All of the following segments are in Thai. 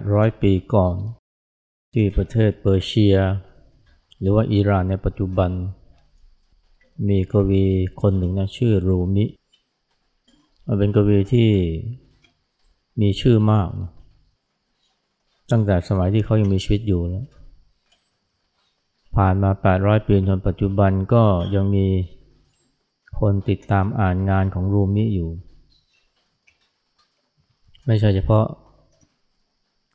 800 ปีก่อน ที่ประเทศเปอร์เซีย หรือว่าอิหร่านในปัจจุบัน มีกวีคนหนึ่งนะชื่อรูมิเป็นกวีที่มีชื่อมาก ตั้งแต่สมัยที่เขายังมีชีวิตอยู่แล้วผ่านมา 800 ปีจนปัจจุบันก็ยังมีคนติดตามอ่านงานของรูมิอยู่ ไม่ใช่เฉพาะ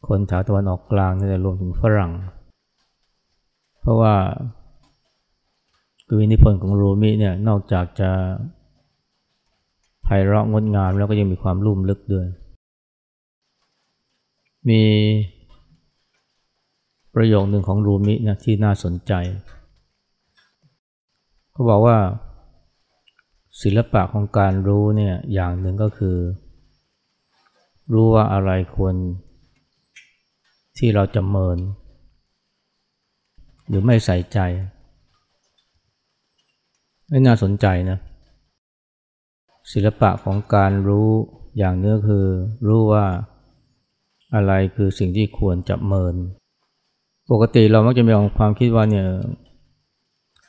คนแถวตะวันออกกลางแต่รวมถึงฝรั่ง เพราะว่ากวีนิพนธ์ของรูมิเนี่ยนอกจากจะไพเราะงดงามแล้วก็ยังมีความลุ่มลึกด้วย มีประโยคหนึ่งของรูมินะที่น่าสนใจเขาบอกว่า ศิลปะของการรู้เนี่ยอย่างหนึ่งก็คือ รู้ว่าอะไรควร ที่เราจะเมิน หรือไม่ใส่ใจน่าสนใจนะ ศิลปะของการรู้อย่างนึงคือรู้ว่าอะไรคือสิ่งที่ควรจะเมิน ปกติเรามักจะมีความคิดว่าเนี่ย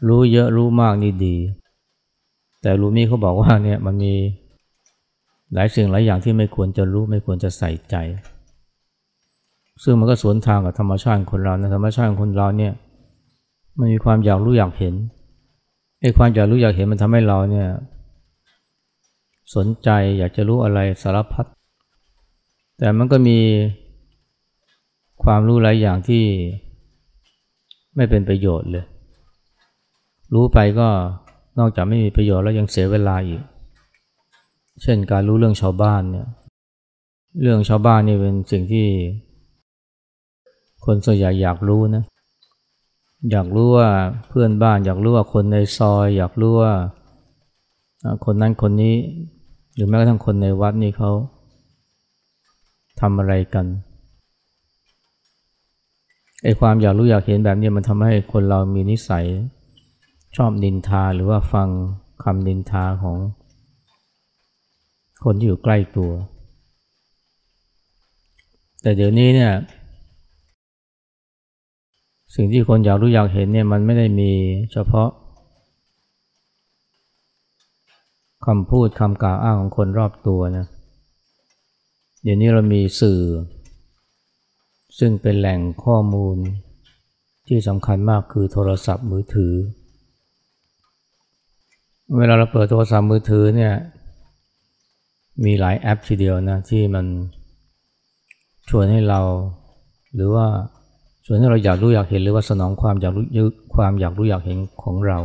รู้เยอะรู้มากนี่ดี แต่รู้นี่เขาบอกว่าเนี่ยมันมีหลายสิ่งหลายอย่างที่ไม่ควรจะรู้ไม่ควรจะใส่ใจ ซึ่งมันก็สวนทางกับธรรมชาติคนเรานะธรรมชาติคนเราเนี่ยมันมีความอยากรู้อยากเห็นไอ้ความอยากรู้อยากเห็นมันทำให้เราเนี่ยสนใจอยากจะรู้อะไรสารพัดแต่มันก็มีความรู้หลายอย่างที่ไม่เป็นประโยชน์เลย รู้ไปก็นอกจากไม่มีประโยชน์แล้วยังเสียเวลาอีก เช่นการรู้เรื่องชาวบ้านเนี่ย เรื่องชาวบ้านนี่เป็นสิ่งที่ คนส่วนใหญ่อยากรู้นะ อยากรู้ว่าเพื่อนบ้าน อยากรู้ว่าคนในซอย อยากรู้ว่าคนนั้นคนนี้ หรือแม้กระทั่งคนในวัดนี่เขาทำอะไรกันไอ้ความอยากรู้อยากเห็นแบบนี้มันทำให้คนเรามีนิสัย ชอบนินทาหรือว่าฟังคำนินทาของ คนที่อยู่ใกล้ตัว แต่เดี๋ยวนี้เนี่ย สิ่งที่คนอยากรู้อยากเห็นเนี่ยมันไม่ได้มีเฉพาะคำพูดคำกล่าวอ้างของคนรอบตัวนะเดี๋ยวนี้เรามีสื่อ ซึ่งเป็นแหล่งข้อมูล ที่สำคัญมากคือโทรศัพท์มือถือ เวลาเราเปิดโทรศัพท์มือถือเนี่ยมีหลายแอปทีเดียวนะที่มันชวนให้เรา หรือว่า ชวนให้เราอยากรู้อยากเห็นหรือว่าสนองความอยากรู้ความอยากรู้อยากเห็นของเรา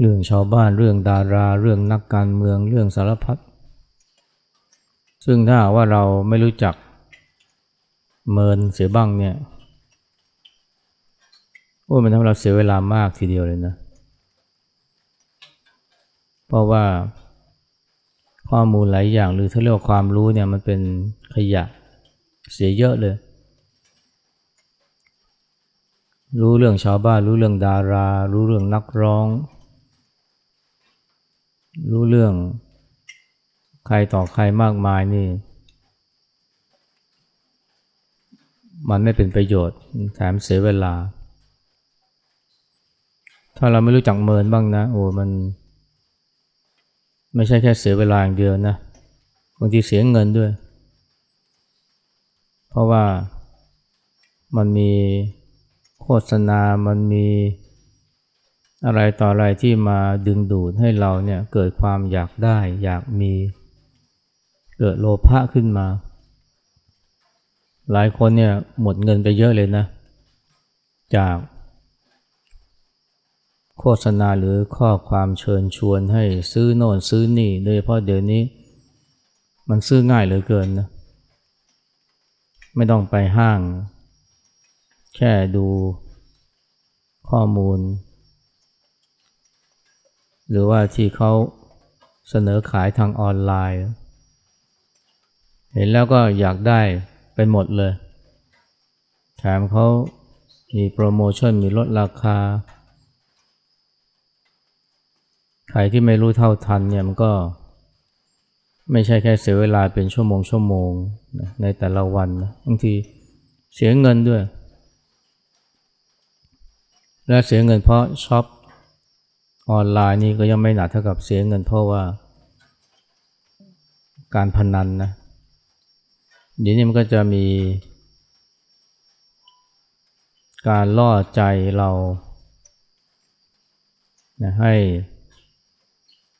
เรื่องชาวบ้านเรื่องดารา เรื่องนักการเมืองเรื่องสารพัดซึ่งถ้าว่าเราไม่รู้จักเมินเสียบ้างเนี่ยโอ้มันทำเราเสียเวลามากทีเดียวเลยนะ เพราะว่าข้อมูลหลายอย่างหรือถ้าเรียกว่าความรู้เนี่ยมันเป็นขยะเสียเยอะเลย รู้เรื่องชาวบ้าน รู้เรื่องดารา รู้เรื่องนักร้อง รู้เรื่องใครต่อใครมากมายนี่ มันไม่เป็นประโยชน์แถมเสียเวลา ถ้าเราไม่รู้จักเมินบ้างนะ โอ้มัน ไม่ใช่แค่เสียเวลาอย่างเดียวนะบางทีเสียเงินด้วย เพราะว่ามันมี โฆษณามันมีอะไรต่ออะไรที่มาดึงดูดให้เราเนี่ยเกิดความอยากได้อยากมีเกิดโลภะขึ้นมา หลายคนเนี่ยหมดเงินไปเยอะเลยนะ จาก โฆษณาหรือข้อความเชิญชวนให้ซื้อโน่นซื้อนี่โดยเฉพาะเดี๋ยวนี้ มันซื้อง่ายเหลือเกินนะไม่ต้องไปห้าง แค่ดูข้อมูล หรือว่าที่เขาเสนอขายทางออนไลน์ เห็นแล้วก็อยากได้ไปหมดเลย แถมเขามีโปรโมชั่นมีลดราคา ใครที่ไม่รู้เท่าทันเนี่ยมันก็ไม่ใช่แค่เสียเวลาเป็นชั่วโมงชั่วโมงในแต่ละวันนะบางทีเสียเงินด้วย และเสียเงินเพราะช็อปออนไลน์นี่ก็ยังไม่หนักเท่ากับเสียเงินเพราะว่า การพนันนะเดี๋ยวนี้มันก็จะมี การล่อใจเรานะให้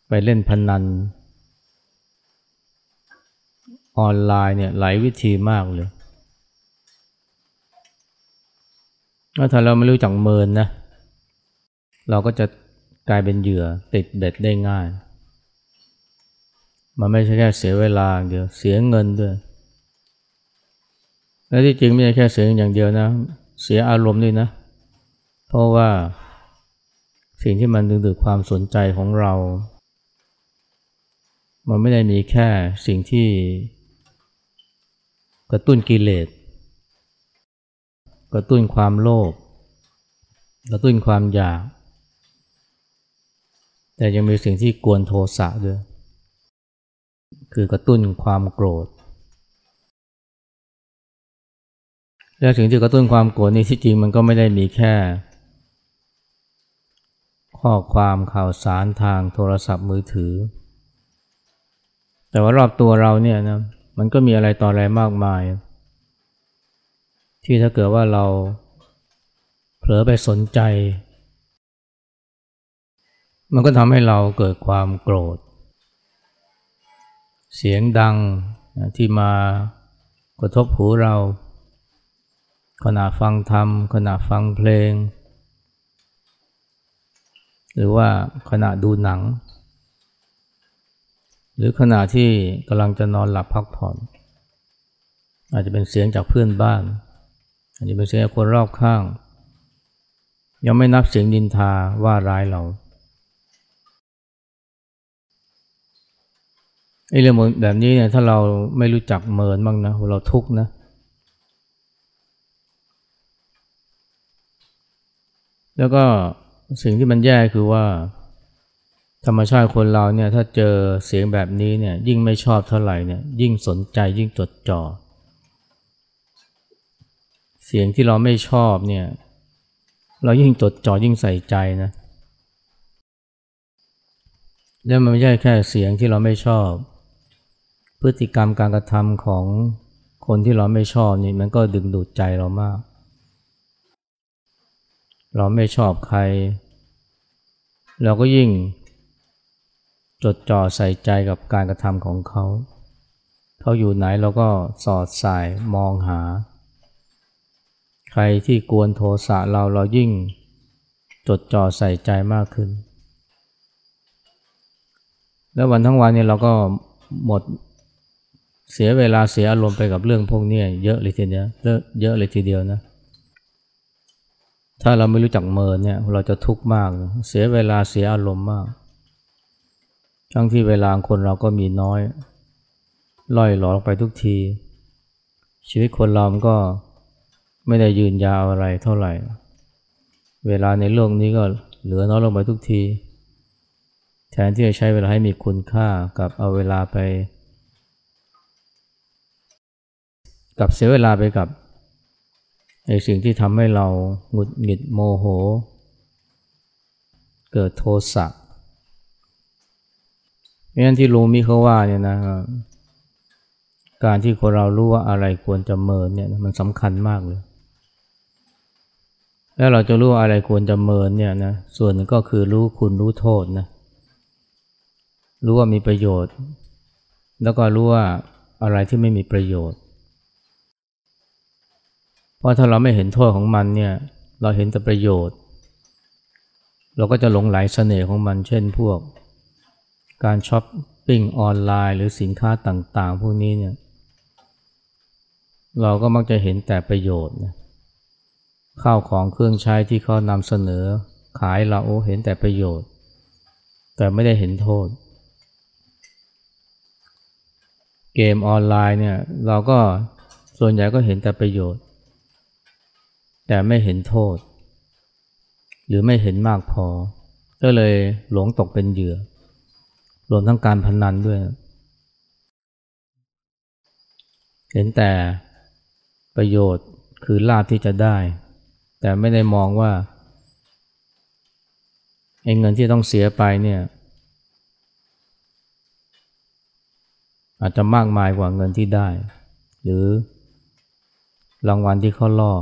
ไปเล่นพนัน ออนไลน์เนี่ยหลายวิธีมากเลยถ้าเราไม่รู้จักเมินนะ เราก็จะกลายเป็นเหยื่อติดเบ็ดได้ง่าย มันไม่ใช่แค่เสียเวลาเดียวเสียเงินด้วย และที่จริงไม่ใช่แค่เสียอย่างเดียวนะ เสียอารมณ์ด้วยนะ เพราะว่าสิ่งที่มันดึงดูดความสนใจของเรา มันไม่ได้มีแค่สิ่งที่กระตุ้นกิเลส กระตุ้นความโลภ กระตุ้นความอยาก แต่ยังมีสิ่งที่กวนโทสะด้วย คือกระตุ้นความโกรธ และสิ่งที่กระตุ้นความโกรธนี่ที่จริงมันก็ไม่ได้มีแค่ ข้อความข่าวสารทางโทรศัพท์มือถือ แต่ว่ารอบตัวเราเนี่ยนะมันก็มีอะไรต่ออะไรมากมาย ที่ถ้าเกิดว่าเราเผลอไปสนใจ มันก็ทำให้เราเกิดความโกรธ เสียงดังที่มากระทบหูเรา ขณะฟังธรรม ขณะฟังเพลง หรือว่าขณะดูหนัง หรือขณะที่กำลังจะนอนหลับพักผ่อน อาจจะเป็นเสียงจากเพื่อนบ้าน อาจจะเป็นเสียงคนรอบข้าง ยังไม่นับเสียงดินทาว่าร้ายเรา ไอ้เรื่องแบบนี้เนี่ยถ้าเราไม่รู้จักเมินบ้างนะเราทุกข์นะ แล้วก็สิ่งที่มันแย่คือว่า ธรรมชาติคนเราเนี่ยถ้าเจอเสียงแบบนี้เนี่ยยิ่งไม่ชอบเท่าไหร่เนี่ยยิ่งสนใจยิ่งจดจ่อเสียงที่เราไม่ชอบเนี่ย เรายิ่งจดจ่อยิ่งใส่ใจนะแล้วมันไม่ใช่แค่เสียงที่เราไม่ชอบ พฤติกรรมการกระทำของคนที่เราไม่ชอบนี่มันก็ดึงดูดใจเรามาก เราไม่ชอบใคร เราก็ยิ่ง จดจ่อใส่ใจกับการกระทำของเขา เขาอยู่ไหนเราก็สอดสายมองหา ใครที่กวนโทสะเราเรายิ่ง จดจ่อใส่ใจมากขึ้น แล้ววันทั้งวันเนี่ยเราก็หมด เสียเวลาเสียอารมณ์ไปกับเรื่องพวกนี้เยอะเลยทีเดียวเยอะเลยทีเดียวนะ ถ้าเราไม่รู้จักเมินเนี่ยเราจะทุกข์มาก เสียเวลาเสียอารมณ์มาก ทั้งที่เวลาคนเราก็มีน้อยล่อยหลอไปทุกที ชีวิตคนเราก็ไม่ได้ยืนยาวอะไรเท่าไหร่ เวลาในโลกนี้ก็เหลือน้อยลงไปทุกที แทนที่จะใช้เวลาให้มีคุณค่ากับเอาเวลาไป กับเสียเวลาไปกับไอ้สิ่งที่ทำให้เราหงุดหงิดโมโห เกิดโทสะงั้นที่ลุงมีเขาว่าเนี่ยนะการที่คนเรารู้ว่าอะไรควรจะเมินเนี่ยมันสำคัญมากเลย แล้วเราจะรู้ว่าอะไรควรจะเมินเนี่ยนะส่วนก็คือรู้คุณรู้โทษนะรู้ว่ามีประโยชน์ แล้วก็รู้ว่าอะไรที่ไม่มีประโยชน์ เพราะถ้าเราไม่เห็นโทษของมันเนี่ยเราเห็นแต่ประโยชน์ เราก็จะหลงใหลเสน่ห์ของมัน เช่นพวก การช้อปปิ้งออนไลน์ หรือสินค้าต่างๆ พวกนี้เนี่ยเราก็มักจะเห็นแต่ประโยชน์นะข้าวของเครื่องใช้ที่เขานำเสนอ ขายเราโอ้เห็นแต่ประโยชน์ แต่ไม่ได้เห็นโทษ เกมออนไลน์เนี่ยเราก็ส่วนใหญ่ก็เห็นแต่ประโยชน์ แต่ไม่เห็นโทษ หรือไม่เห็นมากพอ ก็เลยหลงตกเป็นเหยื่อ รวมทั้งการพนันด้วย เห็นแต่ประโยชน์คือลาภที่จะได้ แต่ไม่ได้มองว่าไอ้เงินที่ต้องเสียไปเนี่ยอาจจะมากมายกว่าเงินที่ได้ หรือรางวัลที่เขาล่อ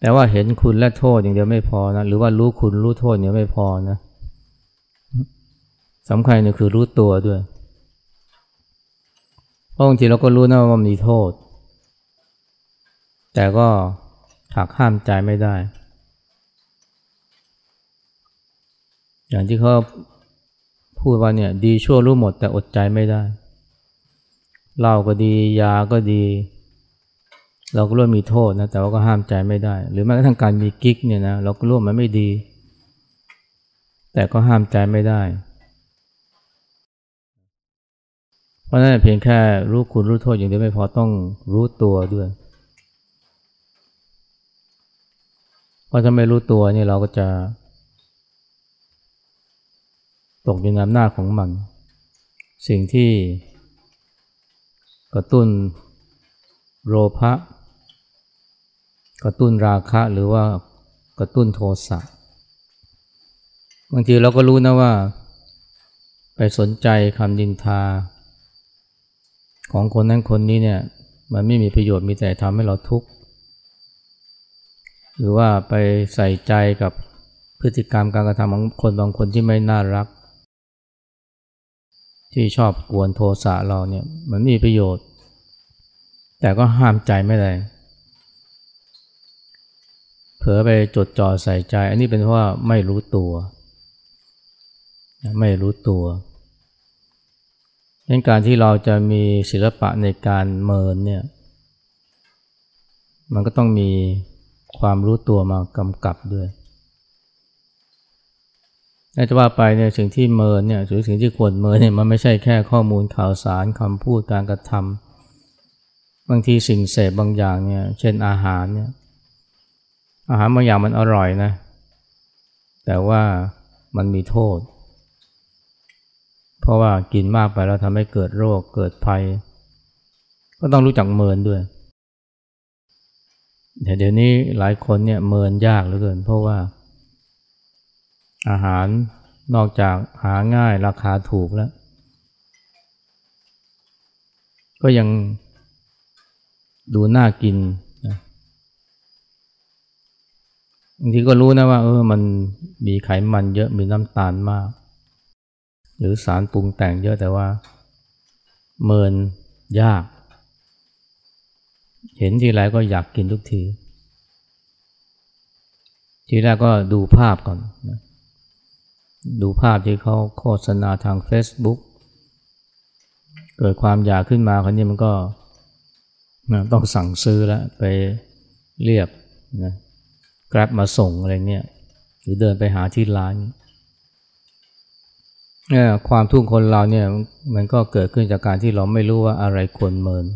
แต่ว่าเห็นคุณและโทษอย่างเดียวไม่พอนะหรือว่ารู้คุณรู้โทษอย่างไม่พอนะสำคัญเนี่ยคือรู้ตัวด้วยเพราะบางทีเราก็รู้นะว่ามีโทษ แต่ก็หักห้ามใจไม่ได้ อย่างที่เขาพูดว่าเนี่ยดีชั่วรู้หมดแต่อดใจไม่ได้เหล้าก็ดียาก็ดี เราก็รู้มีโทษนะแต่ว่าก็ห้ามใจไม่ได้ หรือแม้กระทั่งการมีกิ๊กเนี่ยนะเราก็รู้มันไม่ดี แต่ก็ห้ามใจไม่ได้ เพราะนั้นเพียงแค่รู้คุณรู้โทษอย่างเดียวไม่พอต้องรู้ตัวด้วยเพราะถ้าไม่รู้ตัวนี่เราก็จะ ตกอยู่ในอำนาจของมัน สิ่งที่กระตุ้นโลภะ กระตุ้นราคะหรือว่ากระตุ้นโทสะบางทีเราก็รู้นะว่า ไปสนใจคำดินทา ของคนนั้นคนนี้เนี่ยมันไม่มีประโยชน์มีแต่ทำให้เราทุกข์หรือว่าไปใส่ใจกับพฤติกรรมการกระทำของคนบางคนที่ไม่น่ารัก ที่ชอบกวนโทสะเราเนี่ยมันมีประโยชน์ แต่ก็ห้ามใจไม่ได้ เผลอไปจดจ่อใส่ใจ อันนี้เป็นเพราะว่าไม่รู้ตัว ไม่รู้ตัวดังการที่เราจะมีศิลปะในการเมินเนี่ย มันก็ต้องมีความรู้ตัวมากำกับด้วยแต่จะว่าไปเนี่ยสิ่งที่เมินเนี่ยหรือสิ่งที่ควรเมินเนี่ยมันไม่ใช่แค่ข้อมูลข่าวสารคำพูดการกระทำบางทีสิ่งเสพบางอย่างเนี่ย เช่นอาหารเนี่ย อาหารบางอย่างมันอร่อยนะ แต่ว่ามันมีโทษ เพราะว่ากินมากไปแล้วทำให้เกิดโรคเกิดภัย ก็ต้องรู้จักเมินด้วยแต่เดี๋ยวนี้หลายคนเนี่ยเมินยากเหลือเกิน เพราะว่า อาหารนอกจากหาง่ายราคาถูกแล้ว ก็ยังดูน่ากินนะ บางทีก็รู้นะว่า เออมันมีไขมันเยอะมีน้ำตาลมาก หรือสารปรุงแต่งเยอะแต่ว่า เมินยาก เห็นทีไรก็อยากกินทุกที ทีแรกก็ดูภาพก่อนนะดูภาพที่เขาโฆษณาทาง Facebook เกิดความอยากขึ้นมาคนนี้มันก็ต้องสั่งซื้อแล้วไปเรียบนะ กราบมาส่งอะไรเงี้ยหรือเดินไปหาที่ร้านเนี่ยความทุกข์คนเราเนี่ยมันก็เกิดขึ้นจากการที่เราไม่รู้ว่าอะไรควรเมิน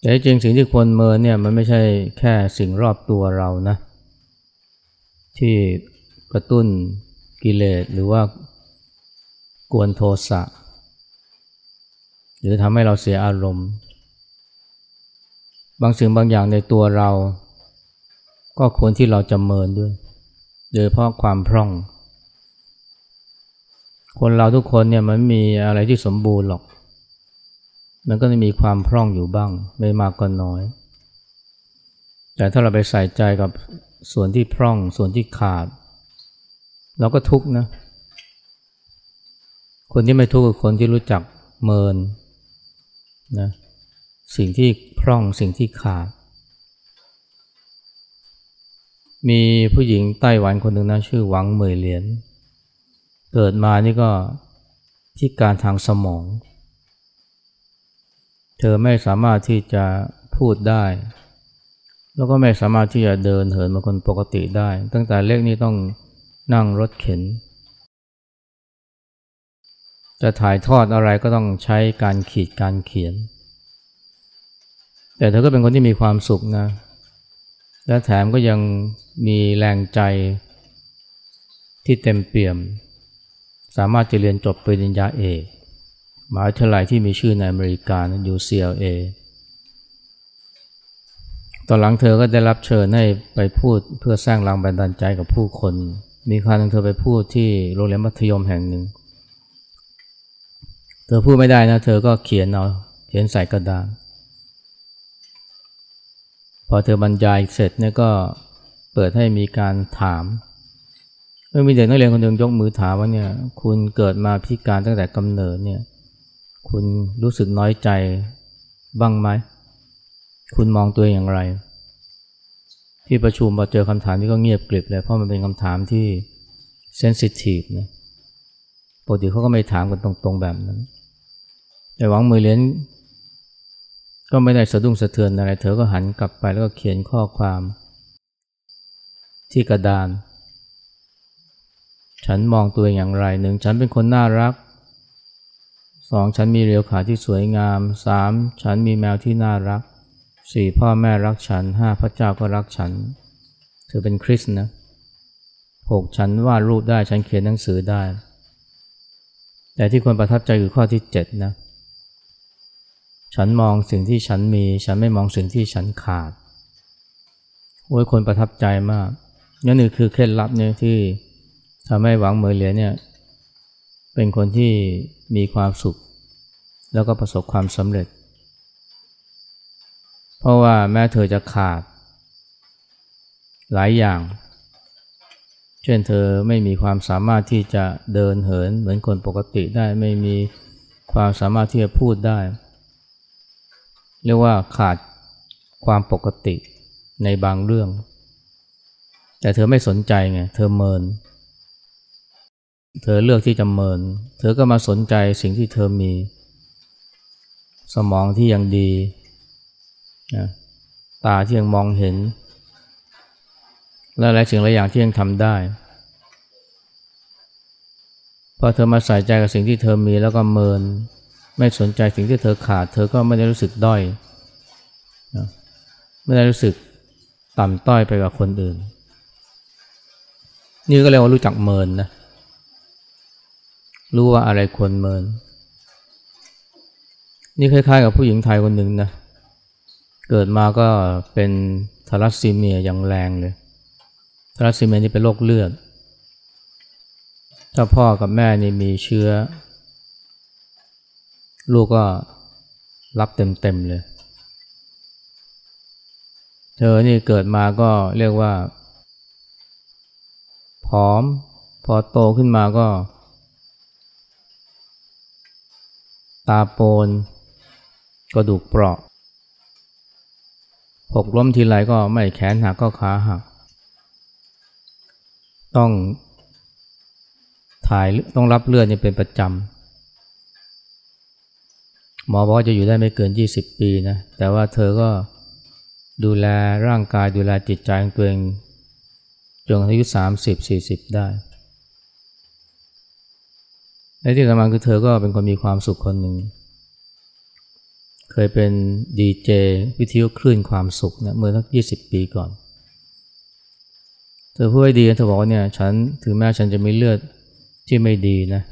แต่จริงสิ่งที่ควรเมินเนี่ยมันไม่ใช่แค่สิ่งรอบตัวเรานะ ที่กระตุ้นกิเลสหรือว่ากวนโทสะ หรือทำให้เราเสียอารมณ์ บางสิ่งบางอย่างในตัวเรา ก็ควรที่เราจะเมินด้วย โดยเพราะความพร่อง คนเราทุกคนเนี่ยมันมีอะไรที่สมบูรณ์หรอก มันก็จะมีความพร่องอยู่บ้าง ไม่มากก็น้อย แต่ถ้าเราไปใส่ใจกับส่วนที่พร่องส่วนที่ขาด เราก็ทุกข์นะ คนที่ไม่ทุกข์คือคนที่รู้จักเมินนะ สิ่งที่พร่องสิ่งที่ขาด มีผู้หญิงไต้หวันคนหนึ่งนะชื่อหวังเหมยเหรียญเกิดมานี่ก็พิการทางสมอง เธอไม่สามารถที่จะพูดได้ แล้วก็ไม่สามารถที่จะเดินเหินเหมือนคนปกติได้ ตั้งแต่เล็กนี่ต้องนั่งรถเข็น จะถ่ายทอดอะไรก็ต้องใช้การขีดการเขียน แต่เธอก็เป็นคนที่มีความสุขนะ และแถมก็ยังมีแรงใจที่เต็มเปี่ยม สามารถจะเรียนจบปริญญาเอกมหาวิทยาลัยที่มีชื่อในอเมริกา UCLA ตอนหลังเธอก็ได้รับเชิญให้ไปพูดเพื่อสร้างแรงบันดาลใจกับผู้คน มีครั้งนึงเธอไปพูดที่โรงเรียนมัธยมแห่งหนึ่ง เธอพูดไม่ได้นะ เธอก็เขียนเอา เขียนใส่กระดาน พอเธอบรรยายเสร็จเนี่ยก็เปิดให้มีการถามเมื่อมีเด็กนักเรียนคนหนึ่งยกมือถามว่าเนี่ยคุณเกิดมาพิการตั้งแต่กำเนิดเนี่ยคุณรู้สึกน้อยใจบ้างไหม คุณมองตัวอย่างไร ที่ประชุมพอเจอคำถามนี้ก็เงียบกริบเลย เพราะมันเป็นคำถามที่เซนซิทีฟนะปกติเขาก็ไม่ถามกันตรงๆแบบนั้น แต่หวังมือเลี้ยน ก็ไม่ได้สะดุ้งสะเทือนอะไร เธอก็หันกลับไปแล้วก็เขียนข้อความ ที่กระดาน ฉันมองตัวเองอย่างไรหนึ่งฉันเป็นคนน่ารักสองฉันมีเรียวขาที่สวยงามสามฉันมีแมวที่น่ารักสี่พ่อแม่รักฉันห้าพระเจ้าก็รักฉัน เธอเป็นคริสนะหกฉันวาดรูปได้ฉันเขียนหนังสือได้ แต่ที่ควรประทับใจคือข้อที่เจ็ดนะ ฉันมองสิ่งที่ฉันมี ฉันไม่มองสิ่งที่ฉันขาดโอ้ยคนประทับใจมากนั่นคือเคล็ดลับเนี่ยที่ทำให้หวังเหมยเหลียเนี่ยเป็นคนที่มีความสุข แล้วก็ประสบความสำเร็จ เพราะว่าแม้เธอจะขาด หลายอย่าง เช่นเธอไม่มีความสามารถที่จะเดินเหินเหมือนคนปกติได้ไม่มีความสามารถที่จะพูดได้ เรียกว่าขาดความปกติในบางเรื่อง แต่เธอไม่สนใจไงเธอเมิน เธอเลือกที่จะเมิน เธอก็มาสนใจสิ่งที่เธอมี สมองที่ยังดีนะตาที่ยังมองเห็น และหลายสิ่งหลายอย่างที่ยังทำได้พอเธอมาใส่ใจกับสิ่งที่เธอมีแล้วก็เมิน ไม่สนใจสิ่งที่เธอขาด เธอก็ไม่ได้รู้สึกด้อยนะไม่ได้รู้สึกต่ำต้อยไปกว่าคนอื่น นี่ก็เรียกว่ารู้จักเมินนะรู้ว่าอะไรควรเมิน นี่คล้ายๆกับผู้หญิงไทยคนหนึ่งนะเกิดมาก็เป็นทารัสซีเมียอย่างแรงเลยทารัสซีเมียนี่เป็นโรคเลือด ถ้าพ่อกับแม่นี่มีเชื้อ ลูกก็รับเต็มๆเลย เธอนี่เกิดมาก็เรียกว่าผอม พอโตขึ้นมาก็ ตาโปนกระดูกเปราะหกล้มทีไรก็ไม่แขนหักก็ขาหัก ต้องถ่ายต้องรับเลือดนี่เป็นประจำ หมอบอกว่าจะอยู่ได้ไม่เกิน 20 ปีนะ แต่ว่าเธอก็ดูแลร่างกายดูแลจิตใจของตัวเองจนอายุ 30-40 ได้และที่สำคัญคือเธอก็เป็นคนมีความสุขคนหนึ่ง เคยเป็นดีเจวิทยุคลื่นความสุขนะเมื่อสักยี่สิบปีก่อน เธอพูดไว้ดีเธอบอกว่าเนี่ยฉันถึงแม้ฉันจะมีเลือดที่ไม่ดีนะ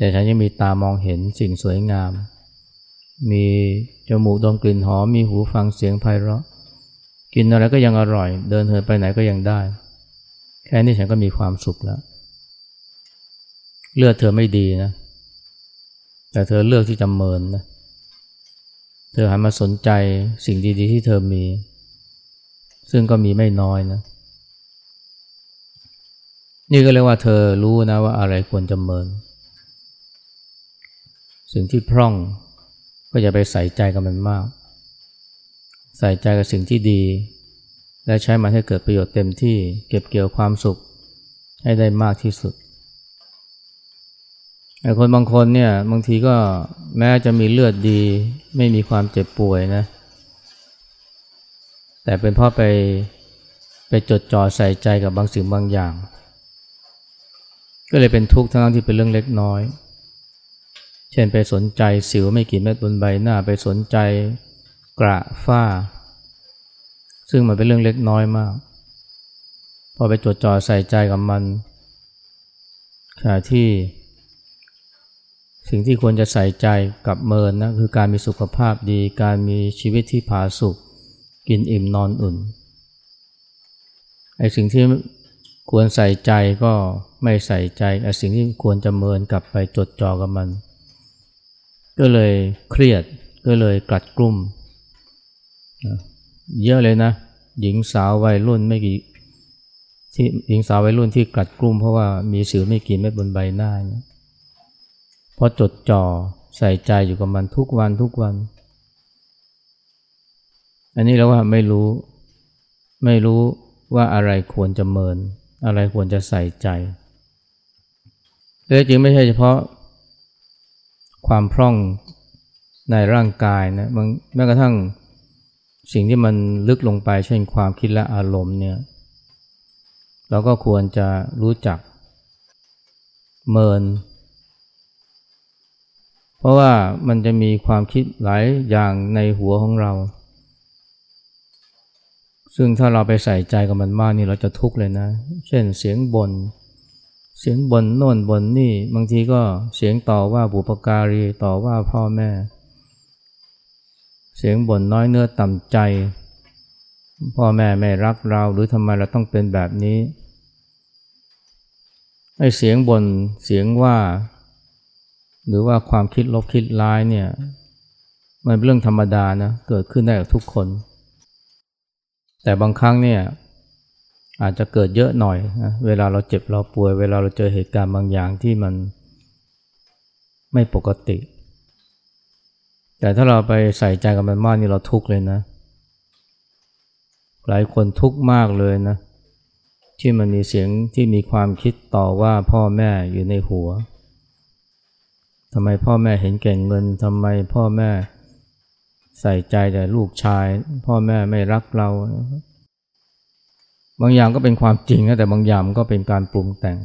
แต่ฉันยังมีตามองเห็นสิ่งสวยงาม มีจมูกดมกลิ่นหอม มีหูฟังเสียงไพเราะ กินอะไรก็ยังอร่อย เดินเหินไปไหนก็ยังได้ แค่นี้ฉันก็มีความสุขแล้ว เลือดเธอไม่ดีนะ แต่เธอเลือกที่จะเมินนะ เธอหันมาสนใจสิ่งดีๆ ที่เธอมี ซึ่งก็มีไม่น้อยนะ นี่ก็เรียกว่าเธอรู้นะว่าอะไรควรจะเมิน สิ่งที่พร่องก็อย่าไปใส่ใจกับมันมาก ใส่ใจกับสิ่งที่ดี และใช้มันให้เกิดประโยชน์เต็มที่เก็บเกี่ยวความสุขให้ได้มากที่สุดไอ้คนบางคนเนี่ยบางทีก็แม้จะมีเลือดดี ไม่มีความเจ็บป่วยนะ แต่เป็นเพราะไปไปจดจ่อใส่ใจกับบางสิ่งบางอย่าง ก็เลยเป็นทุกข์ทั้งที่เป็นเรื่องเล็กน้อย เช่นไปสนใจสิวไม่กี่เม็ดบนใบหน้าไปสนใจกระฝ้า ซึ่งมันเป็นเรื่องเล็กน้อยมาก พอไปจดจ่อใส่ใจกับมันขณะที่ สิ่งที่ควรจะใส่ใจกับเมินนะคือการมีสุขภาพดี การมีชีวิตที่ผาสุกกินอิ่มนอนอุ่นไอ้สิ่งที่ควรใส่ใจก็ไม่ใส่ใจไอ้สิ่งที่ควรจะเมินกลับไปจดจ่อกับมัน ก็เลยเครียดก็เลยกลัดกลุ่มเยอะเลยนะ หญิงสาววัยรุ่นไม่กี่ที่หญิงสาววัยรุ่นที่กลัดกลุ่มเพราะว่ามีสิวไม่กี่เม็ดบนใบหน้าเนี่ยพราะจดจ่อใส่ใจอยู่กับมันทุกวันทุกวัน อันนี้เราว่าไม่รู้ ไม่รู้ว่าอะไรควรจะเมิน อะไรควรจะใส่ใจแต่จริงไม่ใช่เฉพาะ ความพร่องในร่างกายนะบางแม้กระทั่งสิ่งที่มันลึกลงไปเช่นความคิดและอารมณ์เนี่ยเราก็ควรจะรู้จักเมิน เพราะว่ามันจะมีความคิดหลายอย่างในหัวของเรา ซึ่งถ้าเราไปใส่ใจกับมันมากนี่เราจะทุกข์เลยนะ เช่นเสียงบน่น เสียงบนโน่นบนนี่ บางทีก็เสียงต่อว่าบุปการีต่อว่าพ่อแม่ เสียงบ่นน้อยเนื้อต่ำใจ พ่อแม่ไม่รักเราหรือทำไมเราต้องเป็นแบบนี้ไอ้เสียงบ่นเสียงว่า หรือว่าความคิดลบคิดร้ายเนี่ยมันเป็นเรื่องธรรมดานะเกิดขึ้นได้กับทุกคน แต่บางครั้งเนี่ย อาจจะเกิดเยอะหน่อยนะเวลาเราเจ็บเราป่วย เวลาเราเจอเหตุการณ์บางอย่างที่มันไม่ปกติ แต่ถ้าเราไปใส่ใจกับมันมากนี่เราทุกข์เลยนะ หลายคนทุกข์มากเลยนะ ที่มันมีเสียงที่มีความคิดต่อว่าพ่อแม่อยู่ในหัวทำไมพ่อแม่เห็นแก่เงินทำไมพ่อแม่ใส่ใจแต่ลูกชาย พ่อแม่ไม่รักเรา บางอย่างก็เป็นความจริงนะแต่บางอย่างก็เป็นการปรุงแต่ง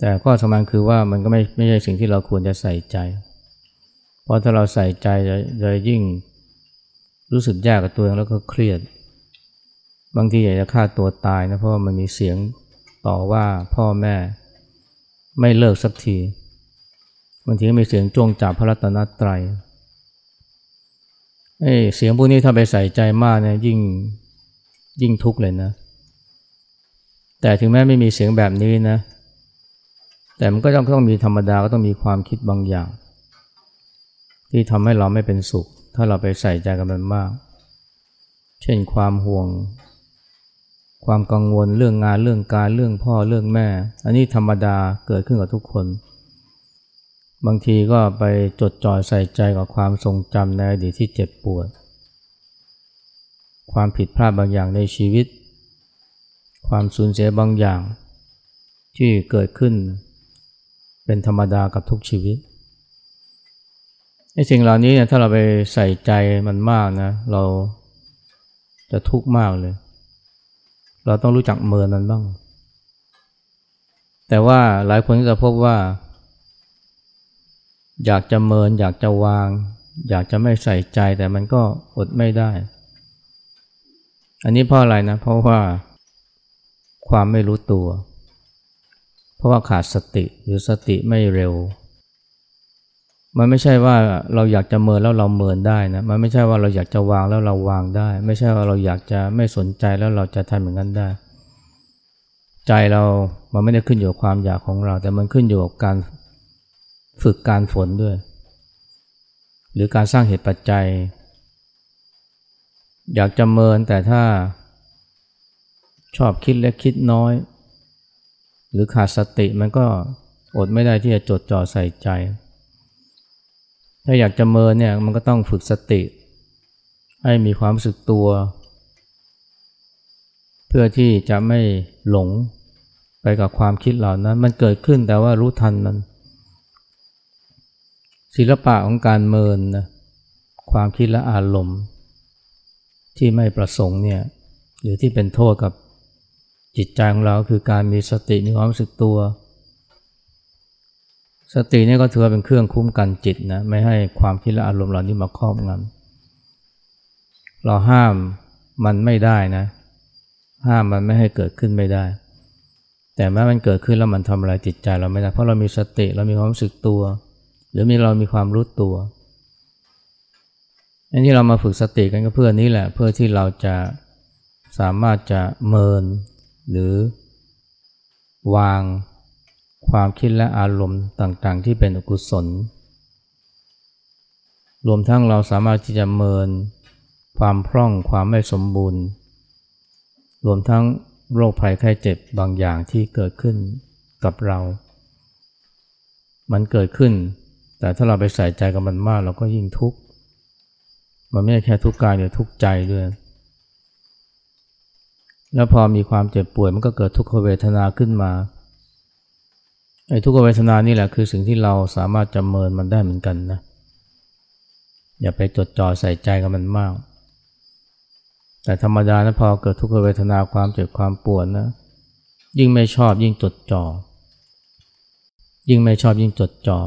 แต่ข้อสำคัญคือว่ามันก็ไม่ไม่ใช่สิ่งที่เราควรจะใส่ใจ เพราะถ้าเราใส่ใจจะยิ่งรู้สึกแย่กับตัวเองแล้วก็เครียด บางทีอยากจะฆ่าตัวตายนะเพราะว่ามันมีเสียงต่อว่าพ่อแม่ไม่เลิกสักทีบางทีก็มีเสียงจ้วงจับพระรัตนตรัยเอ้เสียงพวกนี้ถ้าไปใส่ใจมากเนี่ยยิ่งยิ่งทุกข์เลยนะ แต่ถึงแม้ไม่มีเสียงแบบนี้นะ แต่มันก็ต้องต้องมีธรรมดาก็ต้องมีความคิดบางอย่าง ที่ทำให้เราไม่เป็นสุข ถ้าเราไปใส่ใจกับมันมาก เช่นความห่วง ความกังวลเรื่องงานเรื่องการเรื่องพ่อเรื่องแม่ อันนี้ธรรมดาเกิดขึ้นกับทุกคน บางทีก็ไปจดจ่อใส่ใจกับความทรงจำในอดีตที่เจ็บปวด ความผิดพลาดบางอย่างในชีวิต ความสูญเสียบางอย่าง ที่เกิดขึ้น เป็นธรรมดากับทุกชีวิตไอ้สิ่งเหล่านี้เนี่ยถ้าเราไปใส่ใจมันมากนะ เราจะทุกข์มากเลย เราต้องรู้จักเมินมันบ้าง แต่ว่าหลายคนก็จะพบว่า อยากจะเมิน อยากจะวาง อยากจะไม่ใส่ใจแต่มันก็อดไม่ได้ อันนี้เพราะอะไรนะ เพราะว่า ความไม่รู้ตัว เพราะว่าขาดสติหรือสติไม่เร็ว มันไม่ใช่ว่าเราอยากจะเมินแล้วเราเมินได้นะมันไม่ใช่ว่าเราอยากจะวางแล้วเราวางได้ ไม่ใช่ว่าเราอยากจะไม่สนใจแล้วเราจะทำเหมือนกันได้ ใจเรามันไม่ได้ขึ้นอยู่กับความอยากของเรา แต่มันขึ้นอยู่กับการฝึกการฝนด้วย หรือการสร้างเหตุปัจจัย อยากจะเมินแต่ถ้า ชอบคิดเล็กคิดน้อย หรือขาดสติมันก็อดไม่ได้ที่จะจดจ่อใส่ใจ ถ้าอยากจะเมินเนี่ยมันก็ต้องฝึกสติ ให้มีความรู้สึกตัว เพื่อที่จะไม่หลงไปกับความคิดเหล่านั้น มันเกิดขึ้นแต่ว่ารู้ทันมัน ศิลปะของการเมินนะความคิดและอารมณ์ ที่ไม่ประสงค์เนี่ยหรือที่เป็นโทษกับ จิตใจของเราคือการมีสติมีความรู้สึกตัว สตินี่ก็ถือว่าเป็นเครื่องคุ้มกันจิตนะไม่ให้ความคิดและอารมณ์เหล่านี้มาครอบงำเราห้ามมันไม่ได้นะ ห้ามมันไม่ให้เกิดขึ้นไม่ได้ แต่แม้มันเกิดขึ้นแล้วมันทำอะไรจิตใจเราไม่ได้ เพราะเรามีสติเรามีความรู้สึกตัว หรือมีเรามีความรู้ตัวอันนี้เรามาฝึกสติกันก็เพื่อนี้แหละเพื่อที่เราจะสามารถจะเมิน หรือวางความคิดและอารมณ์ต่างๆ ที่เป็นอกุศล รวมทั้งเราสามารถที่จะเมิน ความพร่องความไม่สมบูรณ์ รวมทั้งโรคภัยไข้เจ็บบางอย่างที่เกิดขึ้นกับเรา มันเกิดขึ้น แต่ถ้าเราไปใส่ใจกับมันมากเราก็ยิ่งทุกข์ มันไม่ใช่แค่ทุกข์กายเดียวทุกข์ใจด้วย แล้วพอมีความเจ็บป่วยมันก็เกิดทุกขเวทนาขึ้นมาไอ้ทุกขเวทนานี่แหละคือสิ่งที่เราสามารถจำเมินมันได้เหมือนกันนะอย่าไปจดจ่อใส่ใจกับมันมาก แต่ธรรมดานะพอเกิดทุกขเวทนาความเจ็บความปวดนะ ยิ่งไม่ชอบยิ่งจดจ่อยิ่งไม่ชอบยิ่งจดจ่อ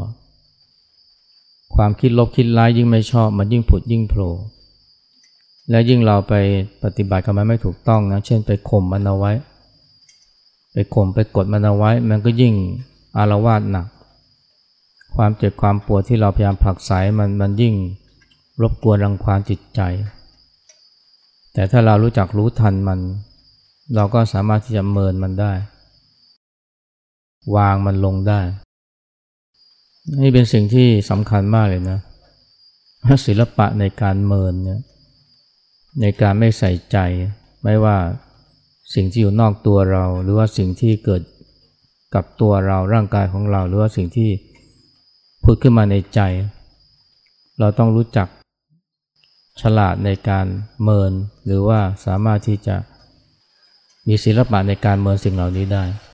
ความคิดลบคิดร้ายยิ่งไม่ชอบมันยิ่งผุดยิ่งโผล่ และยิ่งเราไปปฏิบัติกับมันไม่ถูกต้องนะ เช่นไปข่มมันเอาไว้ ไปข่มไปกดมันเอาไว้ มันก็ยิ่งอารวาสหนัก ความเจ็บความปวดที่เราพยายามผลักไสมันมันยิ่งรบกวนรังควานจิตใจ แต่ถ้าเรารู้จักรู้ทันมัน เราก็สามารถที่จะเมินมันได้ วางมันลงได้ นี่เป็นสิ่งที่สำคัญมากเลยนะศิลปะในการเมินเนี่ย ในการไม่ใส่ใจ ไม่ว่าสิ่งที่อยู่นอกตัวเรา หรือว่าสิ่งที่เกิดกับตัวเราร่างกายของเรา หรือว่าสิ่งที่พูดขึ้นมาในใจ เราต้องรู้จักฉลาดในการเมิน หรือว่าสามารถที่จะมีศิลปะในการเมินสิ่งเหล่านี้ได้